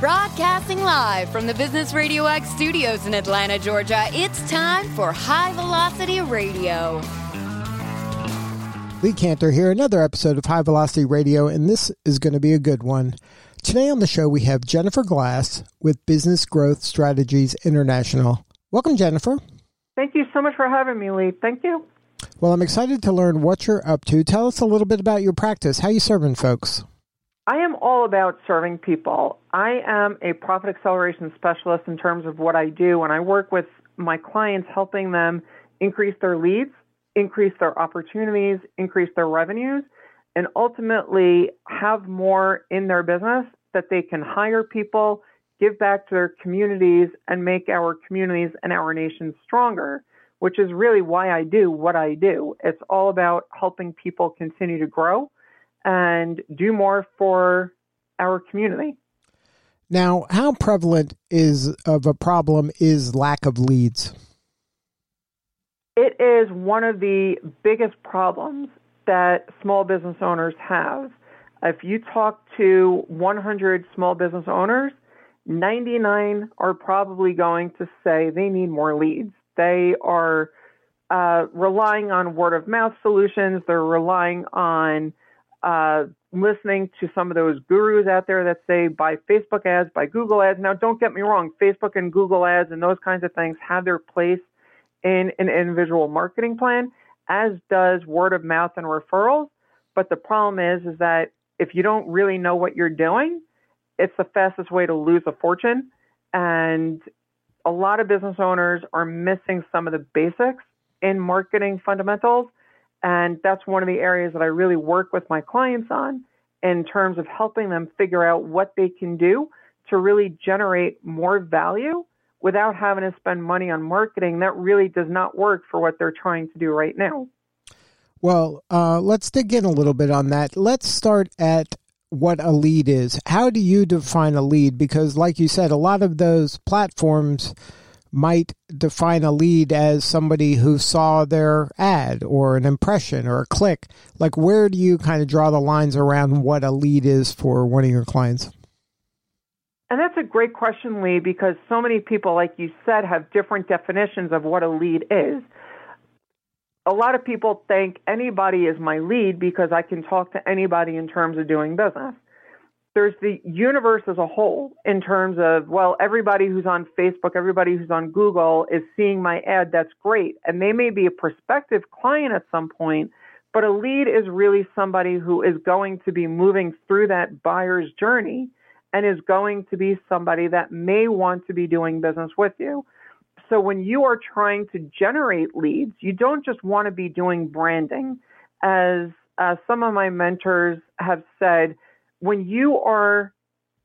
Broadcasting live from the Business Radio X studios in Atlanta, Georgia, it's time for High Velocity Radio. Lee Kantor here, another episode of High Velocity Radio, and this is going to be a good one. Today on the show, we have Jennifer Glass with Business Growth Strategies International. Welcome, Jennifer. Thank you so much for having me, Lee. Thank you. Well, I'm excited to learn what you're up to. Tell us a little bit about your practice. How you serving folks? I am all about serving people. I am a profit acceleration specialist in terms of what I do, and I work with my clients helping them increase their leads, increase their opportunities, increase their revenues, and ultimately have more in their business that they can hire people, give back to their communities, and make our communities and our nation stronger, which is really why I do what I do. It's all about helping people continue to grow and do more for our community. Now, how prevalent is of a problem is lack of leads? It is one of the biggest problems that small business owners have. If you talk to 100 small business owners, 99 are probably going to say they need more leads. They are uh, relying on word of mouth solutions. They're relying on uh, listening to some of those gurus out there that say buy Facebook ads, buy Google ads. Now, don't get me wrong, Facebook and Google ads and those kinds of things have their place in an individual marketing plan, as does word of mouth and referrals. But the problem is, is that if you don't really know what you're doing, it's the fastest way to lose a fortune. And a lot of business owners are missing some of the basics in marketing fundamentals and that's one of the areas that I really work with my clients on in terms of helping them figure out what they can do to really generate more value without having to spend money on marketing that really does not work for what they're trying to do right now. Well, uh, let's dig in a little bit on that. Let's start at what a lead is. How do you define a lead? Because, like you said, a lot of those platforms might define a lead as somebody who saw their ad or an impression or a click. Like, where do you kind of draw the lines around what a lead is for one of your clients? And that's a great question, Lee, because so many people, like you said, have different definitions of what a lead is. A lot of people think anybody is my lead because I can talk to anybody in terms of doing business there's the universe as a whole in terms of, well, everybody who's on Facebook, everybody who's on Google is seeing my ad. That's great. And they may be a prospective client at some point, but a lead is really somebody who is going to be moving through that buyer's journey and is going to be somebody that may want to be doing business with you. So when you are trying to generate leads, you don't just want to be doing branding. As uh, some of my mentors have said, when you are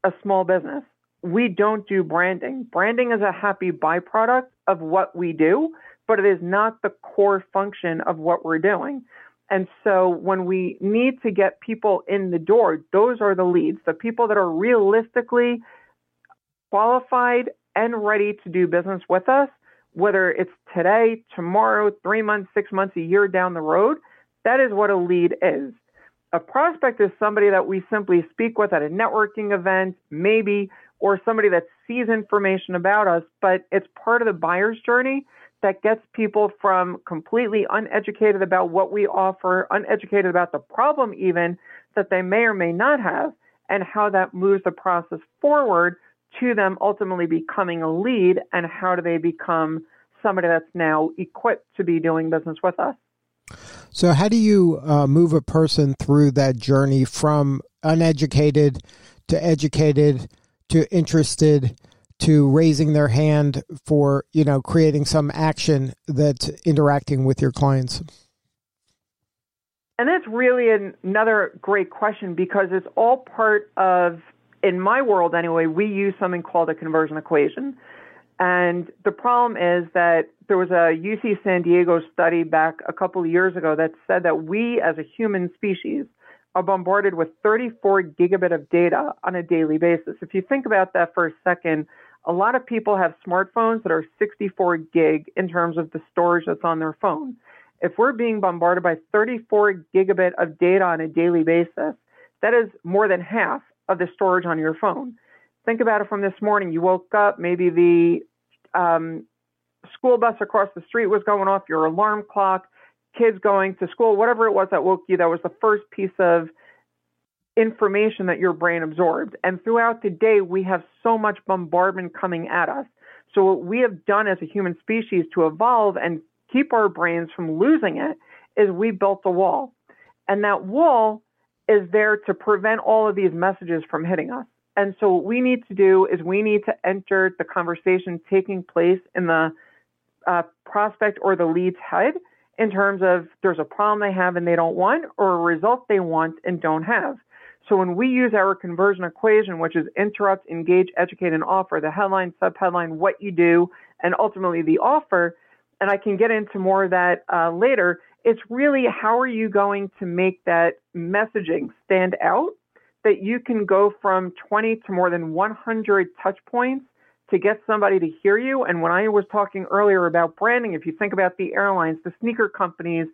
a small business, we don't do branding. Branding is a happy byproduct of what we do, but it is not the core function of what we're doing. And so when we need to get people in the door, those are the leads, the people that are realistically qualified and ready to do business with us, whether it's today, tomorrow, three months, six months, a year down the road. That is what a lead is a prospect is somebody that we simply speak with at a networking event, maybe, or somebody that sees information about us, but it's part of the buyer's journey that gets people from completely uneducated about what we offer, uneducated about the problem, even that they may or may not have, and how that moves the process forward to them ultimately becoming a lead, and how do they become somebody that's now equipped to be doing business with us. So, how do you uh, move a person through that journey from uneducated to educated to interested to raising their hand for you know creating some action that's interacting with your clients? And that's really another great question because it's all part of, in my world anyway, we use something called a conversion equation. And the problem is that there was a UC San Diego study back a couple of years ago that said that we as a human species are bombarded with 34 gigabit of data on a daily basis. If you think about that for a second, a lot of people have smartphones that are 64 gig in terms of the storage that's on their phone. If we're being bombarded by 34 gigabit of data on a daily basis, that is more than half of the storage on your phone. think about it from this morning. You woke up, maybe the um, school bus across the street was going off, your alarm clock, kids going to school, whatever it was that woke you, that was the first piece of information that your brain absorbed. And throughout the day, we have so much bombardment coming at us. So, what we have done as a human species to evolve and keep our brains from losing it is we built a wall. And that wall is there to prevent all of these messages from hitting us. And so, what we need to do is we need to enter the conversation taking place in the uh, prospect or the lead's head in terms of there's a problem they have and they don't want, or a result they want and don't have. So when we use our conversion equation, which is interrupt, engage, educate, and offer, the headline, subheadline, what you do, and ultimately the offer, and I can get into more of that uh, later, it's really how are you going to make that messaging stand out that you can go from 20 to more than 100 touch points to get somebody to hear you. And when I was talking earlier about branding, if you think about the airlines, the sneaker companies,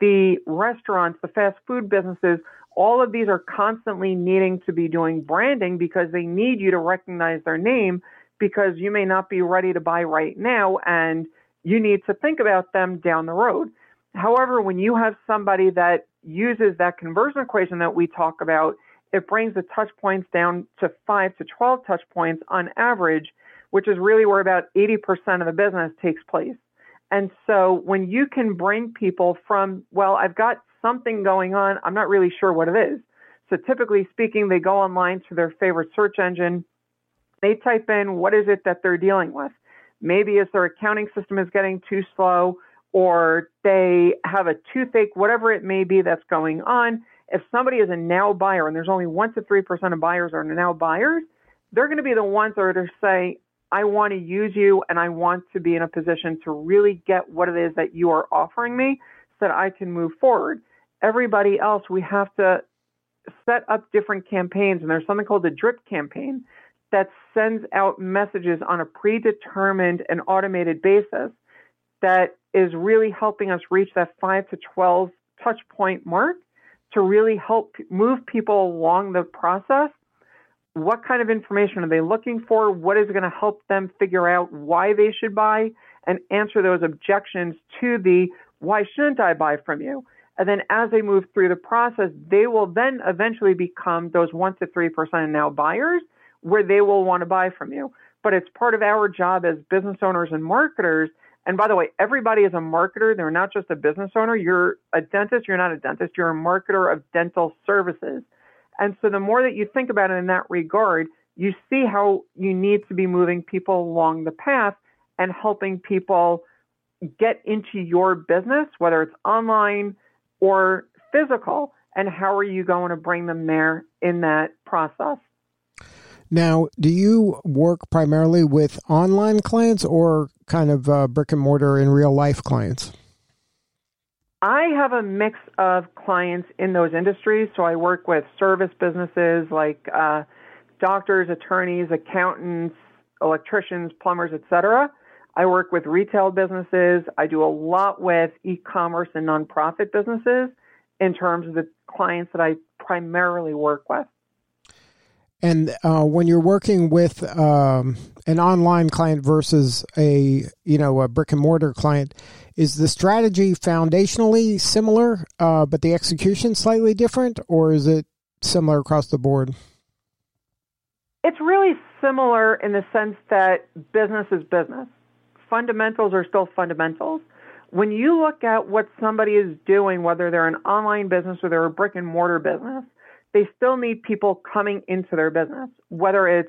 the restaurants, the fast food businesses, all of these are constantly needing to be doing branding because they need you to recognize their name because you may not be ready to buy right now and you need to think about them down the road. However, when you have somebody that uses that conversion equation that we talk about, it brings the touch points down to 5 to 12 touch points on average, which is really where about 80% of the business takes place. And so when you can bring people from, well, I've got something going on. I'm not really sure what it is. So typically speaking, they go online to their favorite search engine. They type in what is it that they're dealing with. Maybe it's their accounting system is getting too slow, or they have a toothache, whatever it may be that's going on. If somebody is a now buyer, and there's only one to three percent of buyers are now buyers, they're going to be the ones that are to say, I want to use you and I want to be in a position to really get what it is that you are offering me so that I can move forward everybody else, we have to set up different campaigns. And there's something called the drip campaign that sends out messages on a predetermined and automated basis that is really helping us reach that 5 to 12 touch point mark to really help move people along the process. What kind of information are they looking for? What is going to help them figure out why they should buy and answer those objections to the why shouldn't I buy from you? And then as they move through the process, they will then eventually become those 1 to 3% now buyers where they will want to buy from you. But it's part of our job as business owners and marketers. And by the way, everybody is a marketer. They're not just a business owner. You're a dentist. You're not a dentist. You're a marketer of dental services. And so the more that you think about it in that regard, you see how you need to be moving people along the path and helping people get into your business, whether it's online, or physical, and how are you going to bring them there in that process? Now, do you work primarily with online clients or kind of uh, brick and mortar in real life clients? I have a mix of clients in those industries. So I work with service businesses like uh, doctors, attorneys, accountants, electricians, plumbers, etc. I work with retail businesses. I do a lot with e commerce and nonprofit businesses in terms of the clients that I primarily work with. And uh, when you're working with um, an online client versus a you know a brick and mortar client, is the strategy foundationally similar, uh, but the execution slightly different, or is it similar across the board? It's really similar in the sense that business is business fundamentals are still fundamentals. When you look at what somebody is doing, whether they're an online business or they're a brick and mortar business, they still need people coming into their business, whether it's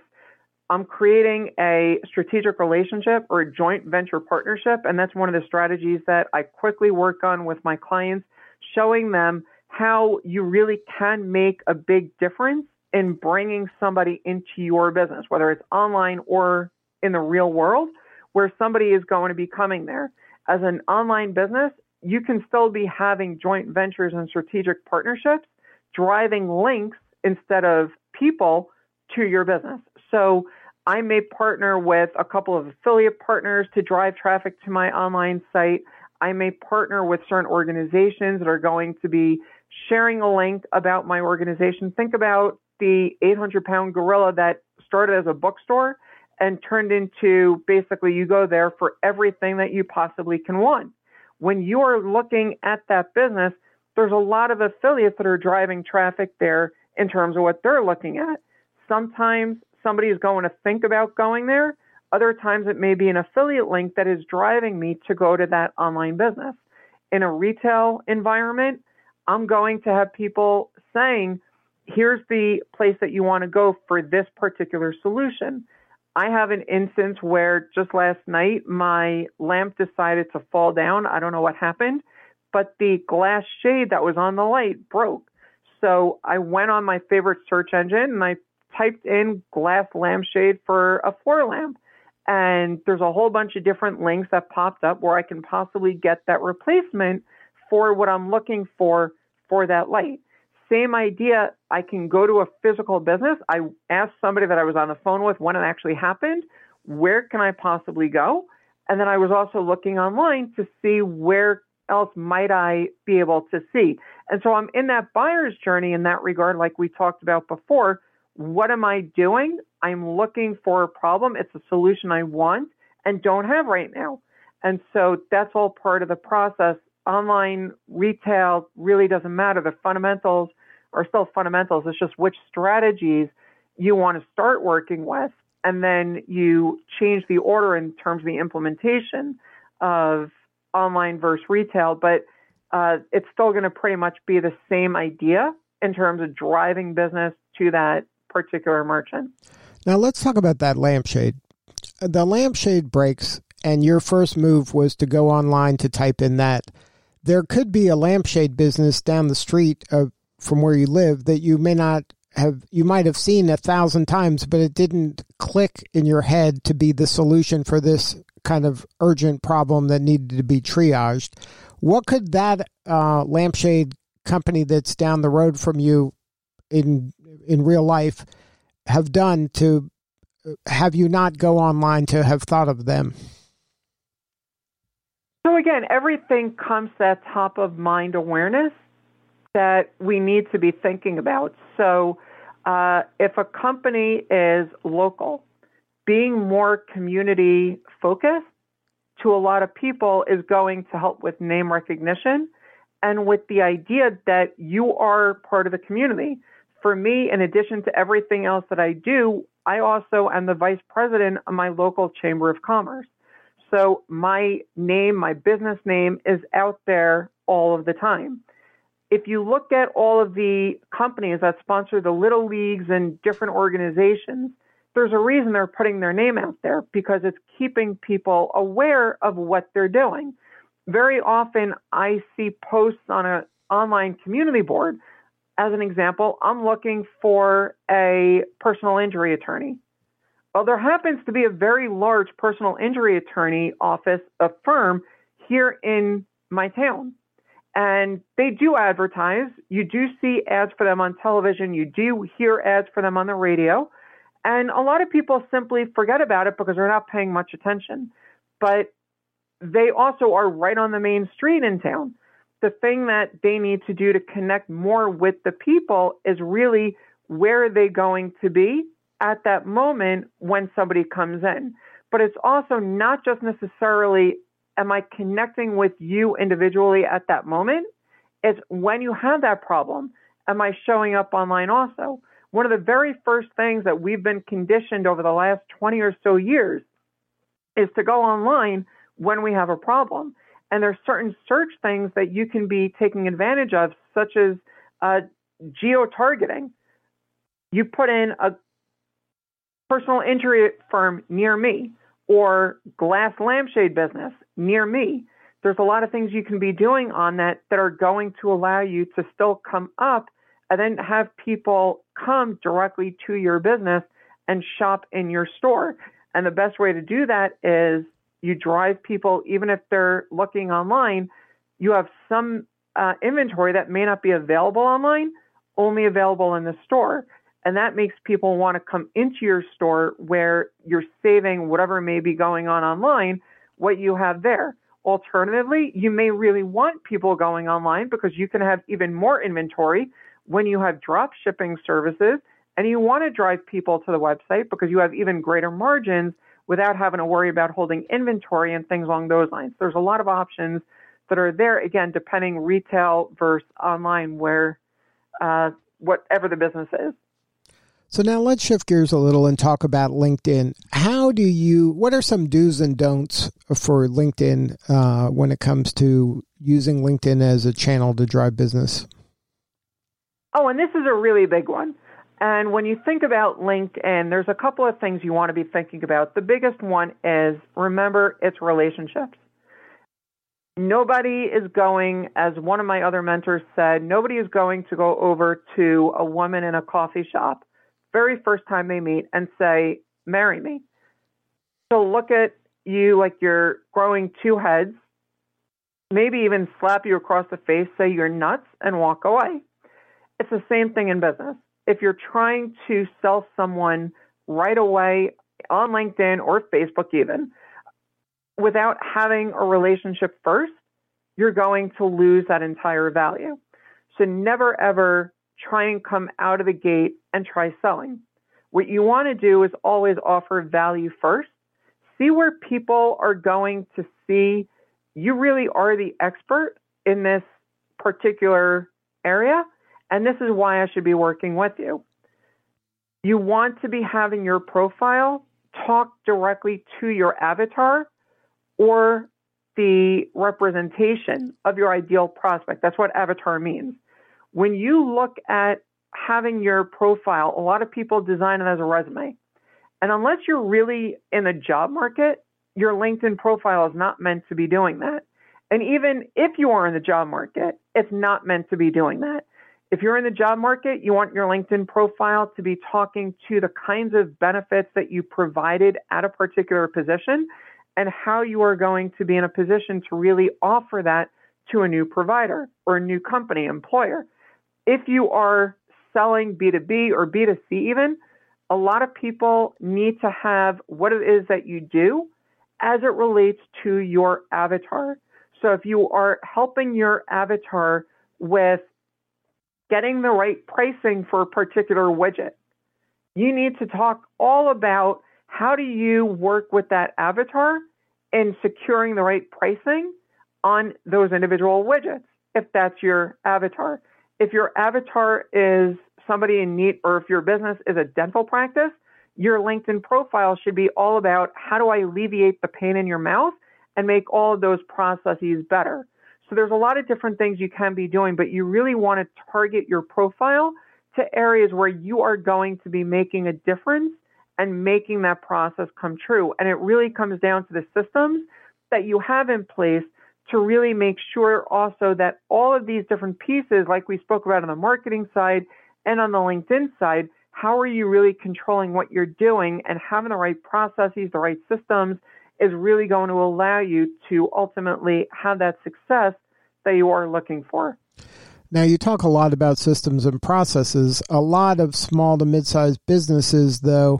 I'm creating a strategic relationship or a joint venture partnership. And that's one of the strategies that I quickly work on with my clients, showing them how you really can make a big difference in bringing somebody into your business, whether it's online or in the real world where somebody is going to be coming there. As an online business, you can still be having joint ventures and strategic partnerships, driving links instead of people to your business. So I may partner with a couple of affiliate partners to drive traffic to my online site. I may partner with certain organizations that are going to be sharing a link about my organization. Think about the 800 pound gorilla that started as a bookstore and turned into basically you go there for everything that you possibly can want. When you are looking at that business, there's a lot of affiliates that are driving traffic there in terms of what they're looking at. Sometimes somebody is going to think about going there. Other times it may be an affiliate link that is driving me to go to that online business. In a retail environment, I'm going to have people saying, here's the place that you want to go for this particular solution. I have an instance where just last night my lamp decided to fall down. I don't know what happened, but the glass shade that was on the light broke. So I went on my favorite search engine and I typed in glass lampshade for a floor lamp. And there's a whole bunch of different links that popped up where I can possibly get that replacement for what I'm looking for for that light. Same idea, I can go to a physical business. I asked somebody that I was on the phone with when it actually happened, where can I possibly go? And then I was also looking online to see where else might I be able to see. And so I'm in that buyer's journey in that regard, like we talked about before. What am I doing? I'm looking for a problem. It's a solution I want and don't have right now. And so that's all part of the process. Online retail really doesn't matter. The fundamentals are still fundamentals. It's just which strategies you want to start working with. And then you change the order in terms of the implementation of online versus retail. But uh, it's still going to pretty much be the same idea in terms of driving business to that particular merchant. Now let's talk about that lampshade. The lampshade breaks, and your first move was to go online to type in that. There could be a lampshade business down the street of, from where you live that you may not have you might have seen a thousand times, but it didn't click in your head to be the solution for this kind of urgent problem that needed to be triaged. What could that uh, lampshade company that's down the road from you in in real life have done to have you not go online to have thought of them? So again, everything comes that top of mind awareness that we need to be thinking about. So uh, if a company is local, being more community focused to a lot of people is going to help with name recognition and with the idea that you are part of the community. For me, in addition to everything else that I do, I also am the vice president of my local chamber of commerce. So my name, my business name is out there all of the time. If you look at all of the companies that sponsor the little leagues and different organizations, there's a reason they're putting their name out there because it's keeping people aware of what they're doing. Very often I see posts on an online community board. As an example, I'm looking for a personal injury attorney. Well, there happens to be a very large personal injury attorney office, a firm here in my town. And they do advertise. You do see ads for them on television. You do hear ads for them on the radio. And a lot of people simply forget about it because they're not paying much attention. But they also are right on the main street in town. The thing that they need to do to connect more with the people is really where are they going to be at that moment when somebody comes in. But it's also not just necessarily am I connecting with you individually at that moment? It's when you have that problem, am I showing up online also? one of the very first things that we've been conditioned over the last 20 or so years is to go online when we have a problem. And there's certain search things that you can be taking advantage of, such as uh, geo targeting. You put in a personal injury firm near me or glass lampshade business near me. There's a lot of things you can be doing on that that are going to allow you to still come up and then have people come directly to your business and shop in your store. And the best way to do that is you drive people, even if they're looking online, you have some uh, inventory that may not be available online, only available in the store. And that makes people want to come into your store where you're saving whatever may be going on online, what you have there. Alternatively, you may really want people going online because you can have even more inventory when you have drop shipping services And you want to drive people to the website because you have even greater margins without having to worry about holding inventory and things along those lines. There's a lot of options that are there, again, depending retail versus online, where uh, whatever the business is. So now let's shift gears a little and talk about LinkedIn. How do you? What are some do's and don'ts for LinkedIn uh, when it comes to using LinkedIn as a channel to drive business? Oh, and this is a really big one. And when you think about LinkedIn, there's a couple of things you want to be thinking about. The biggest one is remember it's relationships. Nobody is going, as one of my other mentors said, nobody is going to go over to a woman in a coffee shop very first time they meet and say, Marry me. So look at you like you're growing two heads, maybe even slap you across the face, say you're nuts, and walk away. It's the same thing in business. If you're trying to sell someone right away on LinkedIn or Facebook, even without having a relationship first, you're going to lose that entire value. So never ever try and come out of the gate and try selling. What you want to do is always offer value first. See where people are going to see you really are the expert in this particular area, and this is why I should be working with you. You want to be having your profile talk directly to your avatar or the representation of your ideal prospect. That's what avatar means. When you look at having your profile, a lot of people design it as a resume. And unless you're really in the job market, your LinkedIn profile is not meant to be doing that. And even if you are in the job market, it's not meant to be doing that. If you're in the job market, you want your LinkedIn profile to be talking to the kinds of benefits that you provided at a particular position and how you are going to be in a position to really offer that to a new provider or a new company, employer. If you are selling B2B or B2C, even, a lot of people need to have what it is that you do as it relates to your avatar. So if you are helping your avatar with getting the right pricing for a particular widget, you need to talk all about how do you work with that avatar in securing the right pricing on those individual widgets if that's your avatar if your avatar is somebody in need, or if your business is a dental practice, your LinkedIn profile should be all about how do I alleviate the pain in your mouth and make all of those processes better. So there's a lot of different things you can be doing, but you really want to target your profile to areas where you are going to be making a difference and making that process come true. And it really comes down to the systems that you have in place to really make sure also that all of these different pieces, like we spoke about on the marketing side and on the LinkedIn side, how are you really controlling what you're doing and having the right processes, the right systems is really going to allow you to ultimately have that success that you are looking for. Now, you talk a lot about systems and processes. A lot of small to mid sized businesses, though,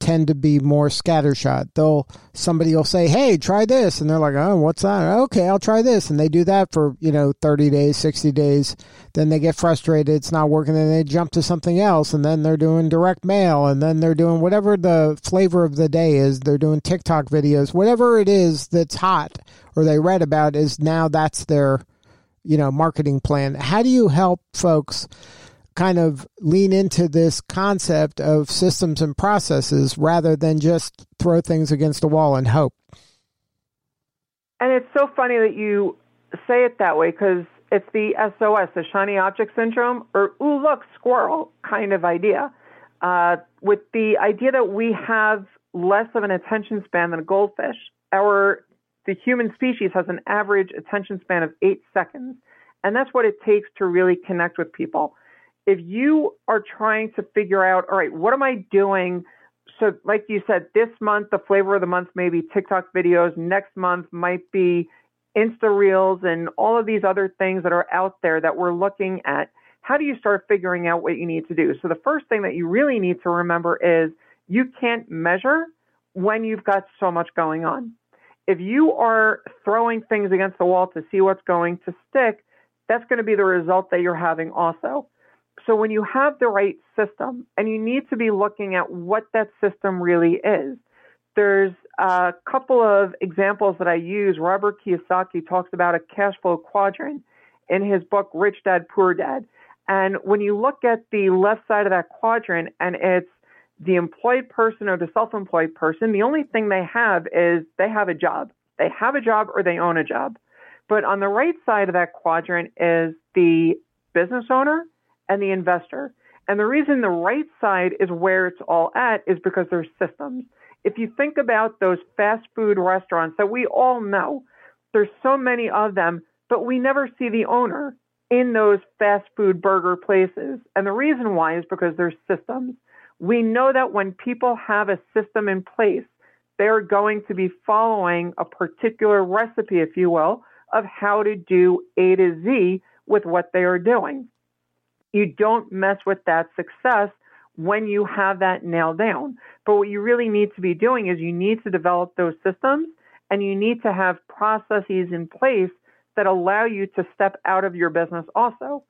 tend to be more scattershot. They'll somebody will say, "Hey, try this," and they're like, "Oh, what's that?" Okay, I'll try this, and they do that for you know thirty days, sixty days. Then they get frustrated; it's not working. Then they jump to something else, and then they're doing direct mail, and then they're doing whatever the flavor of the day is. They're doing TikTok videos, whatever it is that's hot or they read about is now that's their you know marketing plan. How do you help folks? kind of lean into this concept of systems and processes rather than just throw things against a wall and hope. And it's so funny that you say it that way because it's the SOS, the shiny object syndrome, or ooh, look, squirrel kind of idea. Uh, with the idea that we have less of an attention span than a goldfish. Our the human species has an average attention span of eight seconds, and that's what it takes to really connect with people if you are trying to figure out, all right, what am I doing? So, like you said, this month, the flavor of the month may be TikTok videos. Next month might be Insta Reels and all of these other things that are out there that we're looking at. How do you start figuring out what you need to do? So, the first thing that you really need to remember is you can't measure when you've got so much going on. If you are throwing things against the wall to see what's going to stick, that's going to be the result that you're having also. So when you have the right system, and you need to be looking at what that system really is, there's a couple of examples that I use. Robert Kiyosaki talks about a cash flow quadrant in his book Rich Dad Poor Dad. And when you look at the left side of that quadrant and it's the employed person or the self employed person, the only thing they have is they have a job. They have a job or they own a job. But on the right side of that quadrant is the business owner and the investor. And the reason the right side is where it's all at is because there's systems. If you think about those fast food restaurants that we all know, there's so many of them, but we never see the owner in those fast food burger places. And the reason why is because there's systems. We know that when people have a system in place, they're going to be following a particular recipe, if you will, of how to do A to Z with what they are doing. You don't mess with that success when you have that nailed down. But what you really need to be doing is you need to develop those systems and you need to have processes in place that allow you to step out of your business also.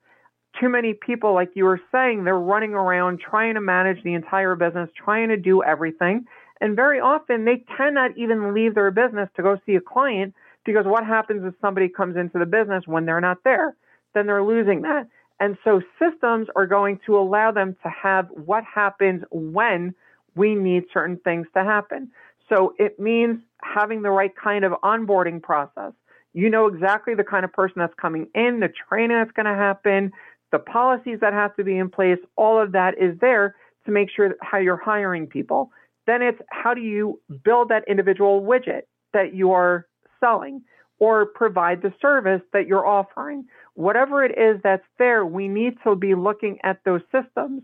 Too many people, like you were saying, they're running around trying to manage the entire business, trying to do everything. And very often they cannot even leave their business to go see a client because what happens if somebody comes into the business when they're not there? Then they're losing that. And so systems are going to allow them to have what happens when we need certain things to happen. So it means having the right kind of onboarding process. You know exactly the kind of person that's coming in, the training that's going to happen, the policies that have to be in place. All of that is there to make sure how you're hiring people. Then it's how do you build that individual widget that you are selling or provide the service that you're offering. Whatever it is that's there, we need to be looking at those systems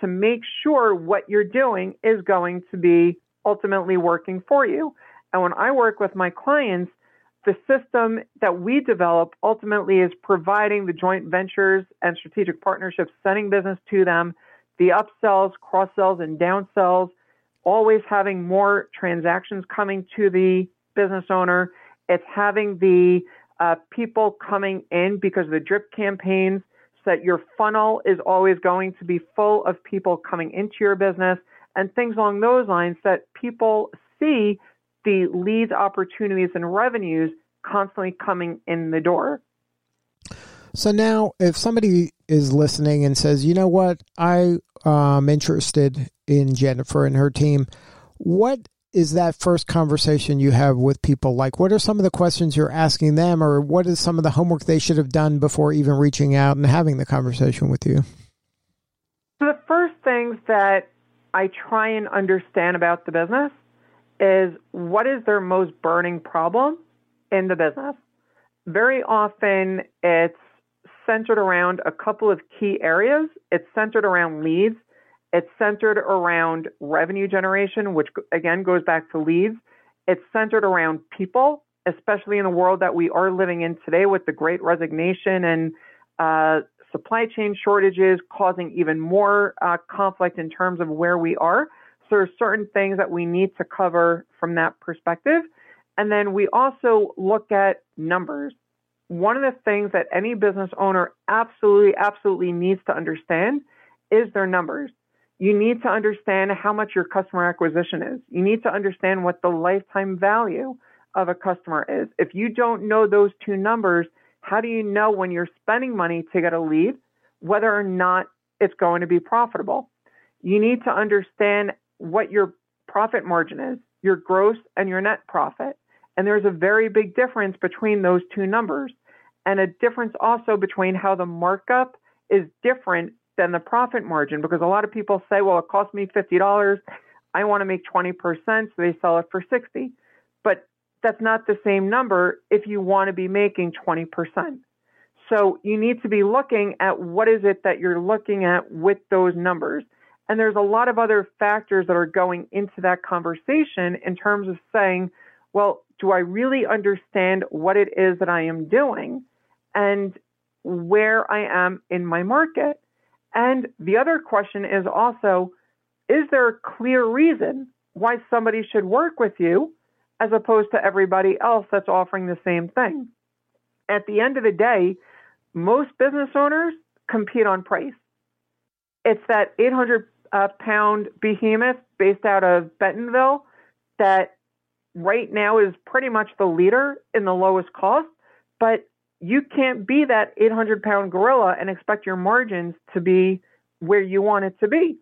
to make sure what you're doing is going to be ultimately working for you. And when I work with my clients, the system that we develop ultimately is providing the joint ventures and strategic partnerships, sending business to them, the upsells, cross sells, and downsells, always having more transactions coming to the business owner. It's having the uh, people coming in because of the drip campaigns so that your funnel is always going to be full of people coming into your business and things along those lines that people see the leads, opportunities, and revenues constantly coming in the door. So now, if somebody is listening and says, you know what, I am interested in Jennifer and her team, what is that first conversation you have with people like? What are some of the questions you're asking them, or what is some of the homework they should have done before even reaching out and having the conversation with you? So the first things that I try and understand about the business is what is their most burning problem in the business. Very often it's centered around a couple of key areas. It's centered around leads it's centered around revenue generation, which again goes back to leads. It's centered around people, especially in the world that we are living in today with the great resignation and uh, supply chain shortages causing even more uh, conflict in terms of where we are. So there's certain things that we need to cover from that perspective. And then we also look at numbers. One of the things that any business owner absolutely, absolutely needs to understand is their numbers you need to understand how much your customer acquisition is. You need to understand what the lifetime value of a customer is. If you don't know those two numbers, how do you know when you're spending money to get a lead whether or not it's going to be profitable? You need to understand what your profit margin is, your gross and your net profit. And there's a very big difference between those two numbers, and a difference also between how the markup is different than the profit margin because a lot of people say, well, it cost me $50. I want to make 20%, so they sell it for 60. But that's not the same number if you want to be making 20%. So you need to be looking at what is it that you're looking at with those numbers. And there's a lot of other factors that are going into that conversation in terms of saying, well, do I really understand what it is that I am doing and where I am in my market? And the other question is also is there a clear reason why somebody should work with you as opposed to everybody else that's offering the same thing? At the end of the day, most business owners compete on price. it's that 800 uh, pound behemoth based out of Bentonville that right now is pretty much the leader in the lowest cost, but you can't be that 800 pound gorilla and expect your margins to be where you want it to be.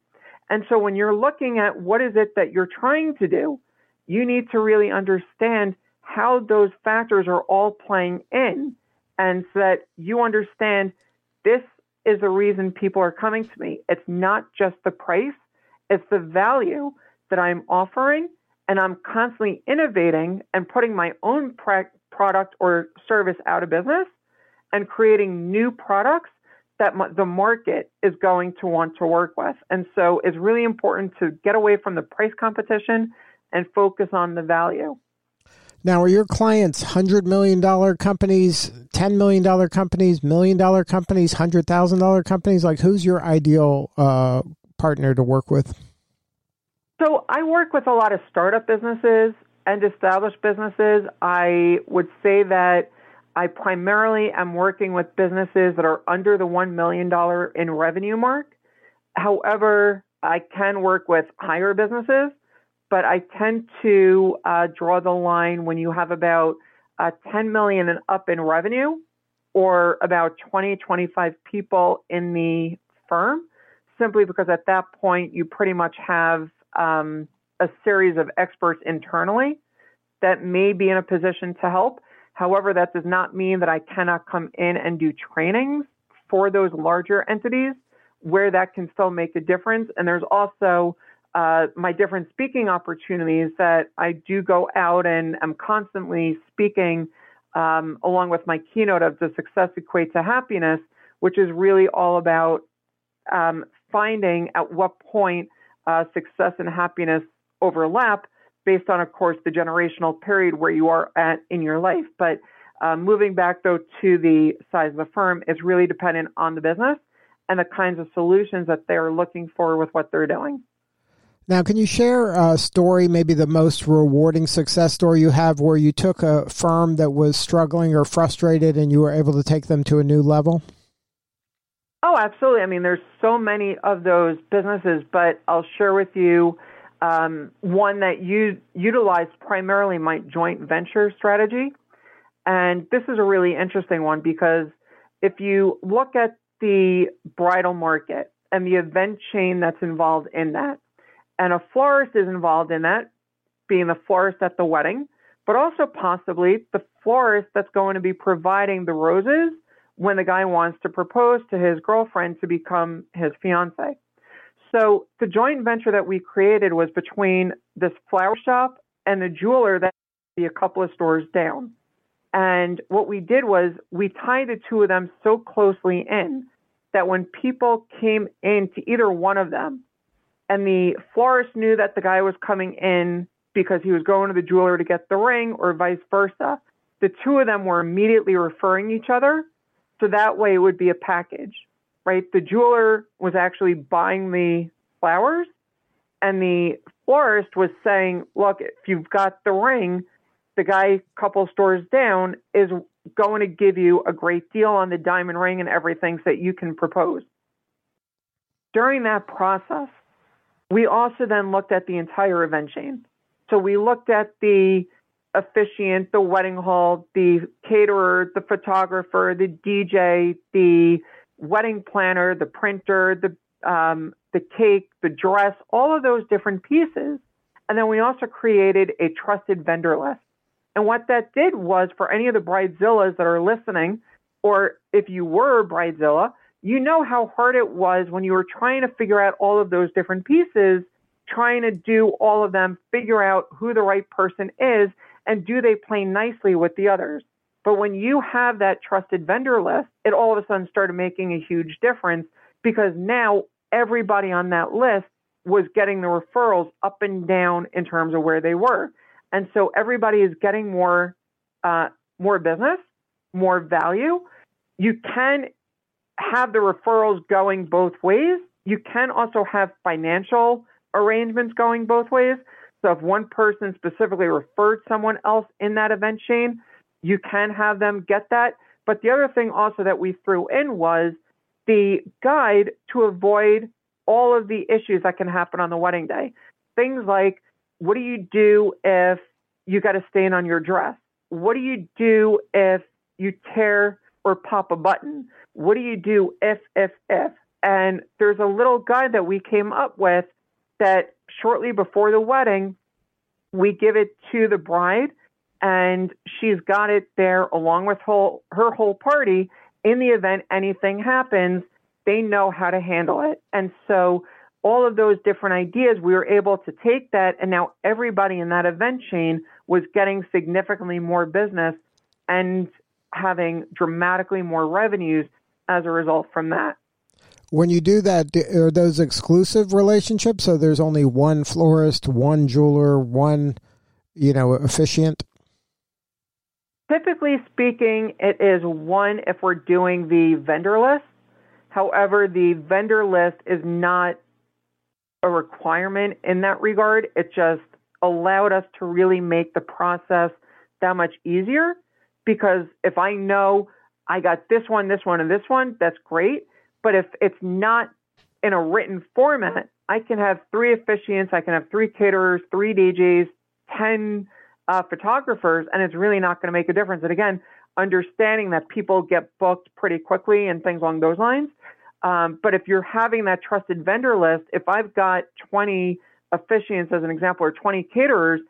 And so when you're looking at what is it that you're trying to do, you need to really understand how those factors are all playing in and so that you understand this is the reason people are coming to me. It's not just the price, it's the value that I'm offering and I'm constantly innovating and putting my own product or service out of business and creating new products that the market is going to want to work with. And so it's really important to get away from the price competition and focus on the value. Now, are your clients $100 million companies, $10 million companies, million dollar companies, $100,000 companies? Like, who's your ideal uh, partner to work with? So, I work with a lot of startup businesses and established businesses. I would say that I primarily am working with businesses that are under the $1 million in revenue mark. However, I can work with higher businesses, but I tend to uh, draw the line when you have about uh, 10 million and up in revenue or about 20, 25 people in the firm, simply because at that point you pretty much have um, a series of experts internally that may be in a position to help. However, that does not mean that I cannot come in and do trainings for those larger entities where that can still make a difference. And there's also uh, my different speaking opportunities that I do go out and am constantly speaking um, along with my keynote of the success equate to happiness, which is really all about um, finding at what point uh, success and happiness overlap based on, of course, the generational period where you are at in your life. But uh, moving back, though, to the size of the firm is really dependent on the business and the kinds of solutions that they're looking for with what they're doing. Now, can you share a story, maybe the most rewarding success story you have, where you took a firm that was struggling or frustrated and you were able to take them to a new level? Oh, absolutely. I mean, there's so many of those businesses, but I'll share with you um, one that you utilized primarily my joint venture strategy. And this is a really interesting one because if you look at the bridal market and the event chain that's involved in that, and a florist is involved in that, being the florist at the wedding, but also possibly the florist that's going to be providing the roses when the guy wants to propose to his girlfriend to become his fiance. So the joint venture that we created was between this flower shop and the jeweler that be a couple of stores down. And what we did was we tied the two of them so closely in that when people came into either one of them, and the florist knew that the guy was coming in because he was going to the jeweler to get the ring or vice versa. The two of them were immediately referring each other. So that way it would be a package, right? The jeweler was actually buying the flowers and the florist was saying, look, if you've got the ring, the guy a couple stores down is going to give you a great deal on the diamond ring and everything so that you can propose. During that process, we also then looked at the entire event chain. So we looked at the officiant, the wedding hall, the caterer, the photographer, the DJ, the wedding planner, the printer, the um, the cake, the dress, all of those different pieces. And then we also created a trusted vendor list. And what that did was for any of the bridezillas that are listening, or if you were bridezilla, you know how hard it was when you were trying to figure out all of those different pieces, trying to do all of them, figure out who the right person is, and do they play nicely with the others. But when you have that trusted vendor list, it all of a sudden started making a huge difference because now everybody on that list was getting the referrals up and down in terms of where they were. And so everybody is getting more uh, more business, more value. You can have the referrals going both ways. You can also have financial arrangements going both ways. So if one person specifically referred someone else in that event chain, you can have them get that. But the other thing also that we threw in was the guide to avoid all of the issues that can happen on the wedding day. Things like what do you do if you got a stain on your dress? What do you do if you tear or pop a button? What do you do if, if, if? And there's a little guide that we came up with that shortly before the wedding, we give it to the bride and she's got it there along with whole, her whole party. In the event anything happens, they know how to handle it. And so all of those different ideas, we were able to take that, and now everybody in that event chain was getting significantly more business and having dramatically more revenues as a result from that. When you do that, are those exclusive relationships? So there's only one florist, one jeweler, one, you know, officiant? Typically speaking, it is one if we're doing the vendor list. However, the vendor list is not a requirement in that regard. It just allowed us to really make the process that much easier because if I know I got this one, this one, and this one, that's great. But if it's not in a written format, I can have three officiants, I can have three caterers, three DJs, 10 uh, photographers, and it's really not going to make a difference. And again, understanding that people get booked pretty quickly and things along those lines. Um, but if you're having that trusted vendor list, if I've got 20 officiants as an example or 20 caterers,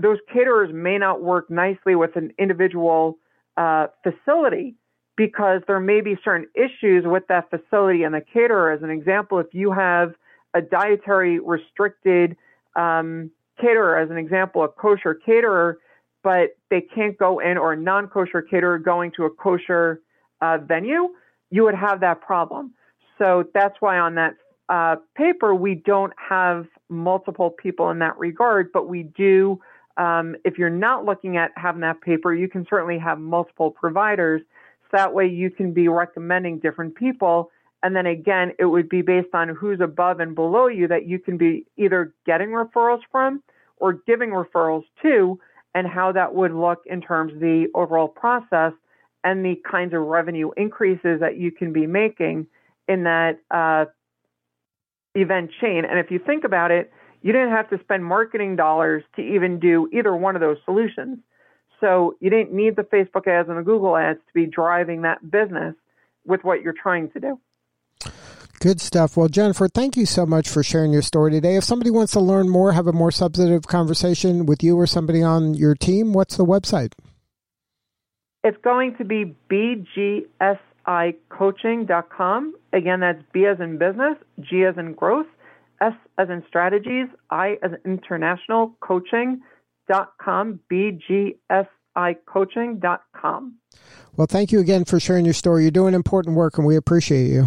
those caterers may not work nicely with an individual uh, facility because there may be certain issues with that facility and the caterer. As an example, if you have a dietary restricted um, caterer, as an example, a kosher caterer, but they can't go in, or a non kosher caterer going to a kosher uh, venue, you would have that problem. So that's why on that uh, paper, we don't have multiple people in that regard, but we do. Um, if you're not looking at having that paper, you can certainly have multiple providers. So that way you can be recommending different people. And then again, it would be based on who's above and below you that you can be either getting referrals from or giving referrals to, and how that would look in terms of the overall process and the kinds of revenue increases that you can be making in that uh, event chain. And if you think about it, you didn't have to spend marketing dollars to even do either one of those solutions. So you didn't need the Facebook ads and the Google ads to be driving that business with what you're trying to do. Good stuff. Well, Jennifer, thank you so much for sharing your story today. If somebody wants to learn more, have a more substantive conversation with you or somebody on your team, what's the website? It's going to be bgsicoaching.com. Again, that's B as in business, G as in growth, S as in strategies, I as in international coaching.com, bgsicoaching.com. Well, thank you again for sharing your story. You're doing important work and we appreciate you.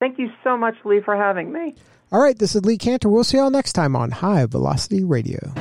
Thank you so much, Lee, for having me. All right, this is Lee Kantor. We'll see y'all next time on High Velocity Radio.